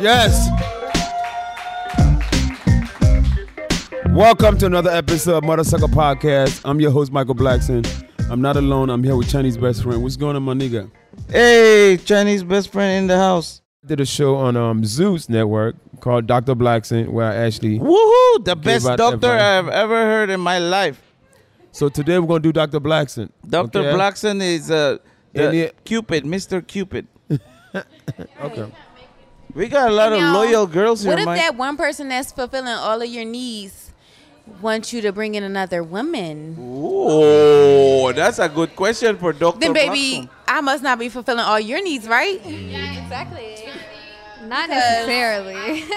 Yes. Welcome to another episode of Mother Sucker Podcast. I'm your host, Michael Blackson. I'm not alone. I'm here with Chinese best friend. What's going on, my nigga? Hey, Chinese best friend in the house. did a show on um, Zeus Network called Dr. Blackson, where I actually. Woohoo! The best doctor. I've ever heard in my life. So today we're gonna do Dr. Blackson. Dr. okay? Blackson is uh, the Cupid, Mr. Cupid. Okay. We got a lot of Now, loyal girls here, What if Mike. that one person that's fulfilling all of your needs wants you to bring in another woman? Oh, that's a good question for Dr. Then, baby, Blackson. I must not be fulfilling all your needs, right? Yeah, exactly. Not necessarily.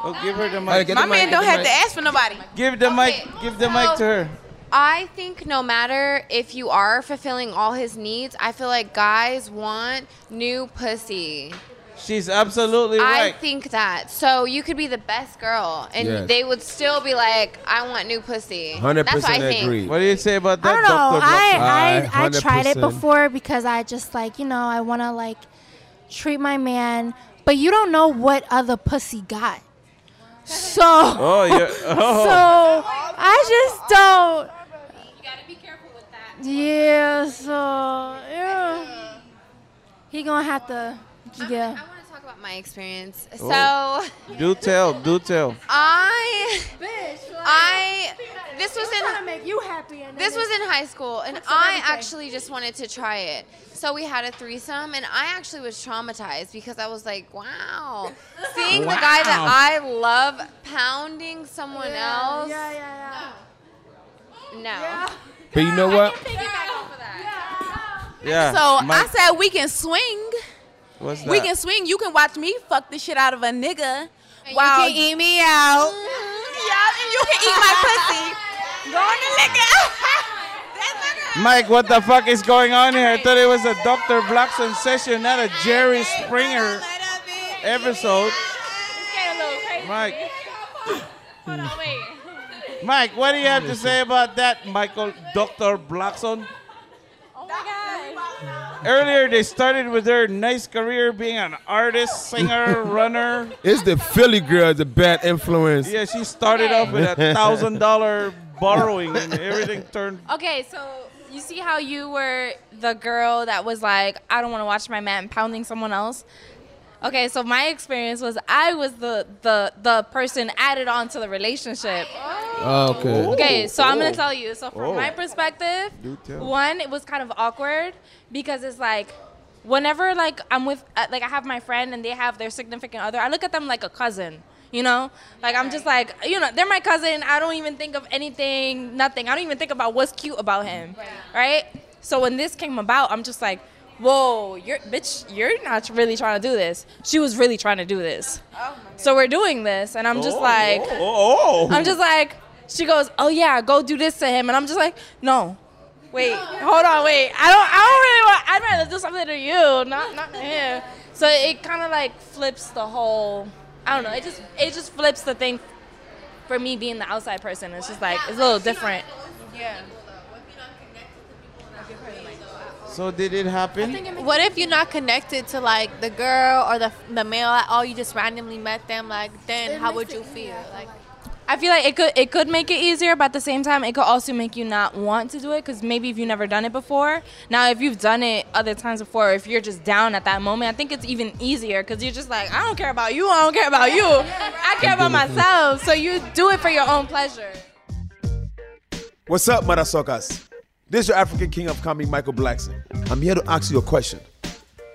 Oh, give her the mic. get My the man get don't have mic. to ask for nobody. Give the mic. Give the mic to her. I think no matter if you are fulfilling all his needs, I feel like guys want new pussy. She's absolutely right. I think that. So you could be the best girl, and Yes. they would still be like, "I want new pussy." Hundred That's what I percent think. agree. What do you say about that, I don't know. Dr. I I, I tried it 100%. before because I just like you know I want to like treat my man, but you don't know what other pussy got. So Oh, yeah. Oh. so I just don't. You gotta be careful with that. Yeah. So yeah, he gonna have to. Yeah. I want to talk about my experience. Oh. So do tell. Do tell. I, Bitch. I, this was in trying to make you happy. And This was in high school, and I everything. actually just wanted to try it. So we had a threesome, and I actually was traumatized because I was like, wow, seeing the guy that I love pounding someone else. Yeah, yeah, yeah. No. But you know what? Yeah. So Mike, I said we can swing. What's that? We can swing. You can watch me fuck the shit out of a nigga. And while you can eat me out. Yeah, and you can eat my pussy. Go on and lick it. That's Mike, what the fuck is going on here? I thought it was a Dr. Blackson session, not a Jerry Springer episode. Mike. Hold on, wait. Mike, what do you have to say about that, Michael, Dr. Blackson? My god. Earlier, they started with their nice career being an artist, singer, runner. It's the Philly girl, the bad influence. Yeah, she started off with a thousand dollar borrowing, and everything turned. Okay, so you see how you were the girl that was like, I don't want to watch my man pounding someone else. Okay, so my experience was I was the the the person added on to the relationship. Oh, okay. Okay, so I'm gonna Oh. tell you. So from Oh. my perspective, one, it was kind of awkward because it's like whenever like I'm with uh, like I have my friend and they have their significant other, I look at them like a cousin. You know, like I'm just like you know they're my cousin. I don't even think of anything, nothing. I don't even think about what's cute about him, right? So when this came about, I'm just like, whoa, you're bitch, you're not really trying to do this. She was really trying to do this. Oh So we're doing this, and I'm just Oh, like, oh, oh. I'm just like, she goes, oh yeah, go do this to him, and I'm just like, no, wait, hold on, wait, I don't, I don't really want, I'd rather do something to you, not not to him. So it kind of like flips the whole, I don't know, it just it just flips the thing for me being the outside person. It's just like it's a little different. Yeah. So did it happen? What if you're not connected to like the girl or the the male at all? You just randomly met them. Like, then how would you feel? Like, I feel like it could it could make it easier, but at the same time, it could also make you not want to do it because maybe if you've never done it before. Now, if you've done it other times before, if you're just down at that moment, I think it's even easier because you're just like, I don't care about you, I don't care about you, I care about myself. So you do it for your own pleasure. What's up, mother suckers? This is your African King of Comedy, Michael Blackson. I'm here to ask you a question.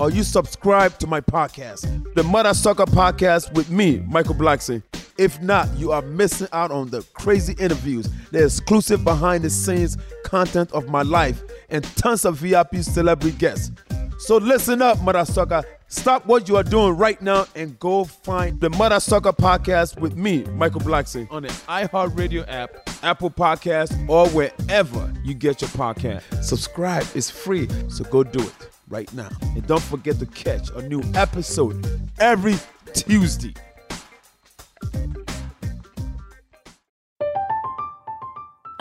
Are you subscribed to my podcast, the Mother Sucker Podcast with me, Michael Blackson? If not, you are missing out on the crazy interviews, the exclusive behind the scenes content of my life, and tons of VIP celebrity guests. So listen up, Mother Sucker. Stop what you are doing right now and go find the Mother Sucker Podcast with me, Michael Blackson, on the iHeartRadio app, Apple Podcast, or wherever you get your podcast. Subscribe, it's free, so go do it right now. And don't forget to catch a new episode every Tuesday.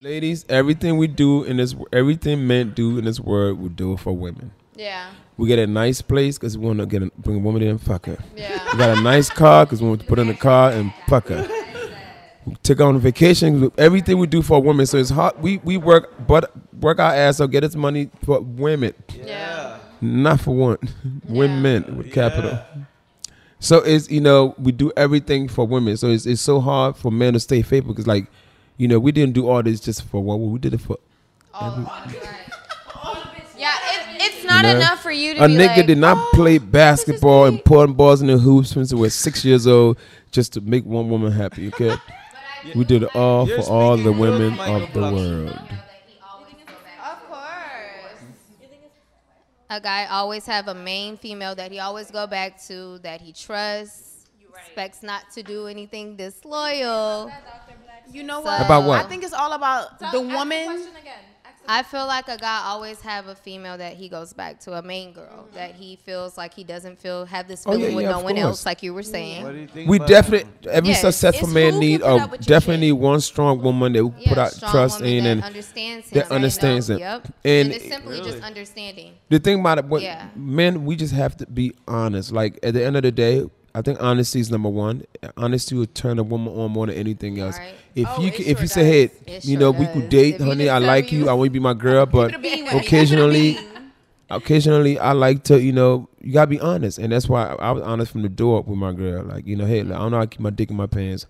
Ladies, everything we do in this, everything men do in this world, we do it for women. Yeah. We get a nice place because we want to get a, bring a woman in and fuck her. Yeah. We got a nice car because we want to put in the car and fuck her. We take her on vacation. Everything we do for women. So it's hard. We we work, but work our ass off, get us money for women. Yeah. Not for one, women with capital. So it's you know we do everything for women. So it's it's so hard for men to stay faithful because like, you know we didn't do all this just for one. woman. We did it for. Oh, every- Yeah, it, it's not you know? enough for you to A be nigga like, did not "Oh, play basketball and putting balls in the hoops since we were six years old just to make one woman happy. Okay, we did it all You're for all the women Michael of the Blackson. world. Of course. A guy always have a main female that he always go back to, that he trusts, expects not to do anything disloyal. You know So- what? About what? I think it's all about the woman. I feel like a guy always have a female that he goes back to, a main girl that he feels like he doesn't feel have this Oh, feeling yeah, with yeah, no one course. else, like you were saying. We uh, definitely every Yes, successful man need a up with your definitely need one strong woman that will put Yeah, out trust in and understands him, that you understands him. Yep. And, And it's simply just understanding. The thing about it, what Yeah. men, we just have to be honest. Like at the end of the day, I think honesty is number one. Honesty will turn a woman on more than anything else. If Oh, you can, if sure you say, hey. It you sure know, we could date, If honey, I like you, I want you to be my girl, but it a bean with me. occasionally, occasionally, I like to, you know, you gotta be honest, and that's why I, I was honest from the door with my girl. Like, you know, hey, like, I don't know how to keep my dick in my pants.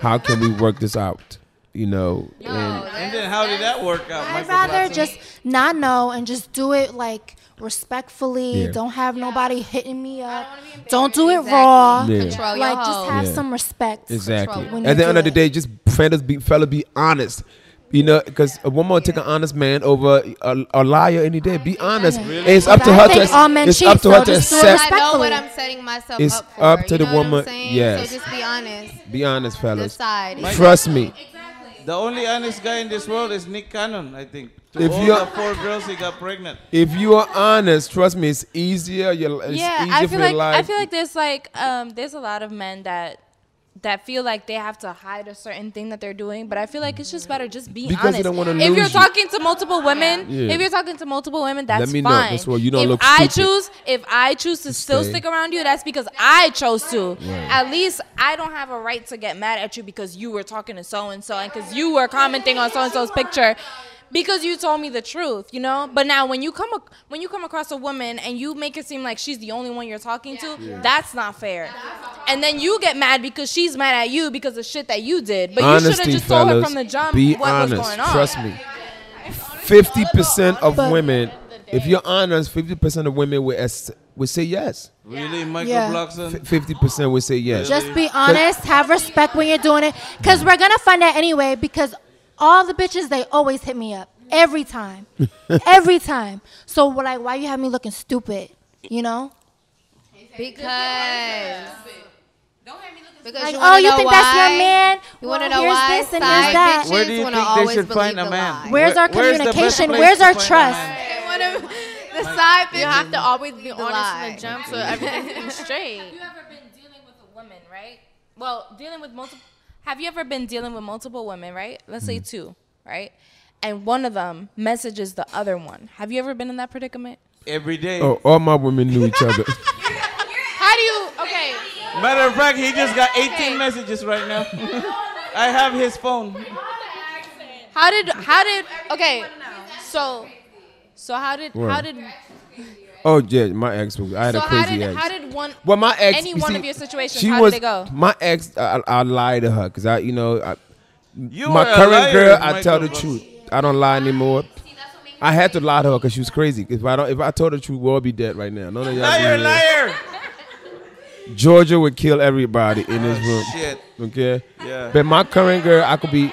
How can we work this out? You know, and And then how did that work out? I'd Michael rather Blackson? just not know and just do it like respectfully. Yeah. Don't have nobody hitting me up. Don't do it raw. Yeah. Control your Like just have Yeah. some respect. Exactly. when At you the end do of the day, just fellas be fella be honest. You know, because a woman will take an honest man over a, a liar any day. Be honest. It's up to her to. all men It's cheat, up to her to just accept. I know what I'm setting myself It's up for. up to you the know what I'm woman- yes. So just be honest. Be honest, fellas. Decide. Trust me. The only honest guy in this world is Nick Cannon, I think. To If all you're- the four girls he got pregnant. If you are honest, trust me, it's easier. It's yeah, easier I feel your like life. I feel like there's like um there's a lot of men that that feel like they have to hide a certain thing that they're doing, but I feel like it's just better just be Because they honest. don't wanna if you're you. talking to multiple women, Yeah. if you're talking to multiple women, that's Let me know. That's why you don't if look I stupid. choose, if I choose to still stay. stick around you, that's because I chose to. Right. At least I don't have a right to get mad at you because you were talking to so and so and because you were commenting on so and so's picture because you told me the truth, you know. But now when you come ac- when you come across a woman and you make it seem like she's the only one you're talking to, Yeah. that's not fair. And then you get mad because she's mad at you because of shit that you did. But you should have just told her from the jump Be what honest. was going on. Trust me. Fifty percent of women, if you're honest, fifty percent of women will as- will say yes. Really, Michael Yeah. Blackson? Fifty percent would say yes. Just be honest. Have respect when you're doing it, because we're gonna find out anyway. Because all the bitches they always hit me up every time, every time. So we're like, why you have me looking stupid? You know? Because. Because Like, you oh, wanna you know think that's your man? You want to know here's why? this and Side here's that. bitches Where do you wanna think they always should find a man? lie. Where's our Where's communication? place Where's our trust? the side bitches. You have to always be honest lie. from the jump so everything's straight. Have you ever been dealing with a woman, right? Well, dealing with multiple. Have you ever been dealing with multiple women, right? Let's say mm-hmm. two, right? And one of them messages the other one. Have you ever been in that predicament? Every day. Oh, all my women knew each other. How do you? Okay. Matter of fact, he just got 18 messages right now. I have his phone. How did? How did? Okay. So, so how did? How did? Oh yeah, my ex. I had So a how crazy did? ex. How did one? Well, my ex. Any one see, of your situations? She how was did they go? my ex. I, I lied to her because I, you know, I, You my current liar, girl. I tell the truth. I don't lie anymore. I had to lie to her because she was crazy. If I don't, if I told the truth, we'll all be dead right now. None of y'all. be Liar, here. liar. Georgia would kill everybody in this ah, room. shit. Okay. Yeah. But my current girl, I could be.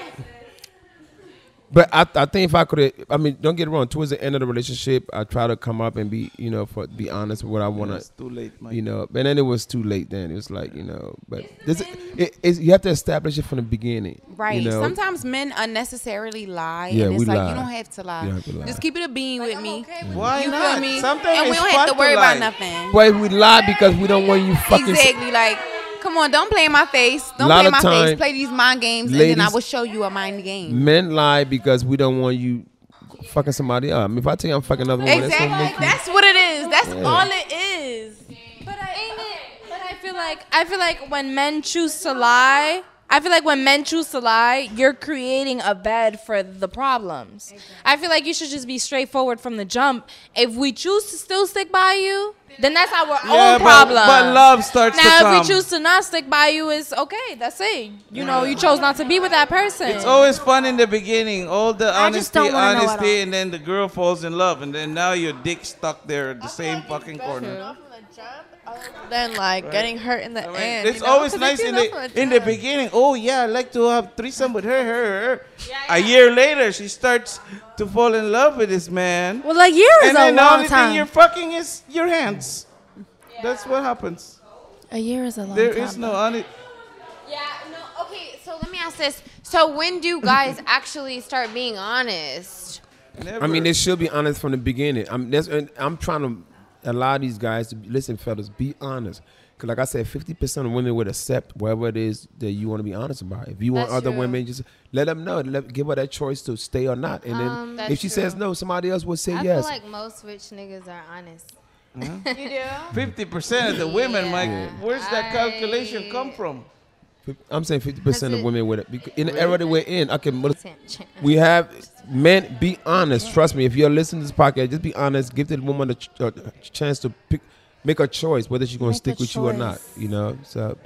But I, I think if I could, I mean, don't get it wrong. Towards the end of the relationship, I try to come up and be, you know, for be honest with what I want it's to. too late, Mike. You know, but then it was too late. Then it was like, you know, but this, it, it's, you have to establish it from the beginning. Right. You know? Sometimes men unnecessarily lie, Yeah, and it's we like lie. you don't have to lie. You have to lie. Just keep it a bean with me. Why you not? feel me? Sometimes and we don't have to worry to about nothing. But we lie because we don't want you fucking. Exactly. Like, come on, don't play in my face. Don't Lot play in my time, face. Play these mind games, and then I will show you a mind game. Men lie because we don't want you fucking somebody up. I mean, if I tell you I'm fucking another woman, that's Exactly. you. That's what it is. That's Yeah. all it is. But I, ain't it. but I feel like I feel like when men choose to lie, I feel like when men choose to lie, you're creating a bed for the problems. I feel like you should just be straightforward from the jump. If we choose to still stick by you, then that's our Yeah, own but- problem. but love starts to now, come. if we choose to not stick by you, it's okay. That's it. You know, you chose not to be with that person. It's always fun in the beginning, all the honesty, don't wanna know it honesty, and then the girl falls in love, and then now your dick stuck there at the same fucking corner. Then like Right. getting hurt in the end. It's you know? always 'Cause nice in the in the beginning. Oh yeah, I like to have threesome with her. her, her. A year later, she starts to fall in love with this man. Well, a year is and a then the only time. thing you're fucking is your hands. That's what happens. A year is a long There time. is no honest. Yeah, no, okay, so let me ask this. So when do guys actually start being honest? I mean, they should be honest from the beginning. I'm that's, I'm trying to allow these guys to be, listen, fellas, be honest. Cause like I said, fifty percent of women would accept whatever it is that you want to be honest about. If you want That's other true. women, just let them know. Let, give her that choice to stay or not. And then Um, if that's she says no, somebody else will say I yes. feel like most rich niggas are honest. Huh? You do? Fifty percent of the women, Mike. Yeah. Where's that calculation come from? I'm saying fifty percent of women with it. Because in the era that we're in, okay, but we have men. Be honest. Trust me. If you're listening to this podcast, just be honest. Give the woman a, ch- a chance to pick, make a choice whether she's gonna Make stick a with you or not. You know. So.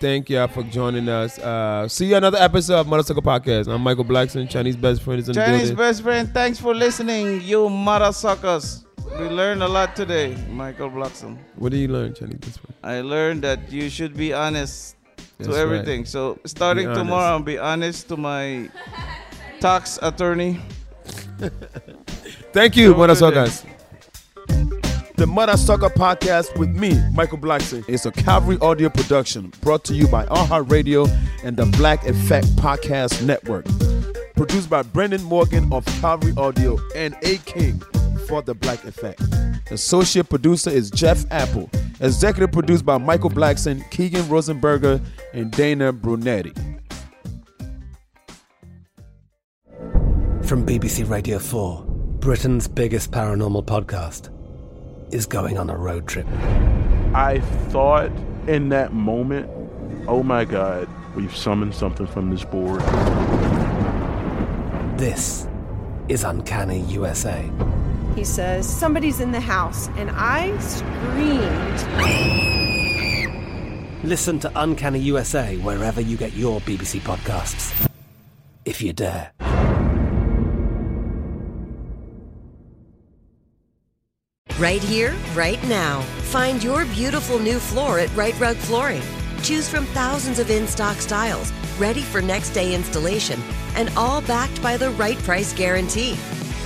Thank y'all for joining us. Uh, see you another episode of Motherfucker Podcast. I'm Michael Blackson, Chinese best friend is in the Chinese building. best friend, thanks for listening, you mother suckers. We learned a lot today, Michael Blackson. What did you learn, Chinese best friend? I learned that you should be honest to everything. right. So starting Be tomorrow, I'll be honest to my tax attorney. Thank you, Have a good day. The Mother Sucker Podcast with me, Michael Blackson, is a Cavalry audio production brought to you by iHeartRadio and the Black Effect Podcast Network. Produced by Brendan Morgan of Cavalry Audio and A King for the Black Effect. Associate producer is Jeff Apple. Executive produced by Michael Blackson, Keegan Rosenberger, and Dana Brunetti. From BBC Radio 4, Britain's biggest paranormal podcast is going on a road trip. I thought in that moment, oh my God, we've summoned something from this board. This is Uncanny USA. He says, Somebody's in the house. And I screamed. Listen to Uncanny USA wherever you get your BBC podcasts, if you dare. Right here, right now. Find your beautiful new floor at Rite Rug Flooring. Choose from thousands of in stock styles, ready for next day installation, and all backed by the right price guarantee.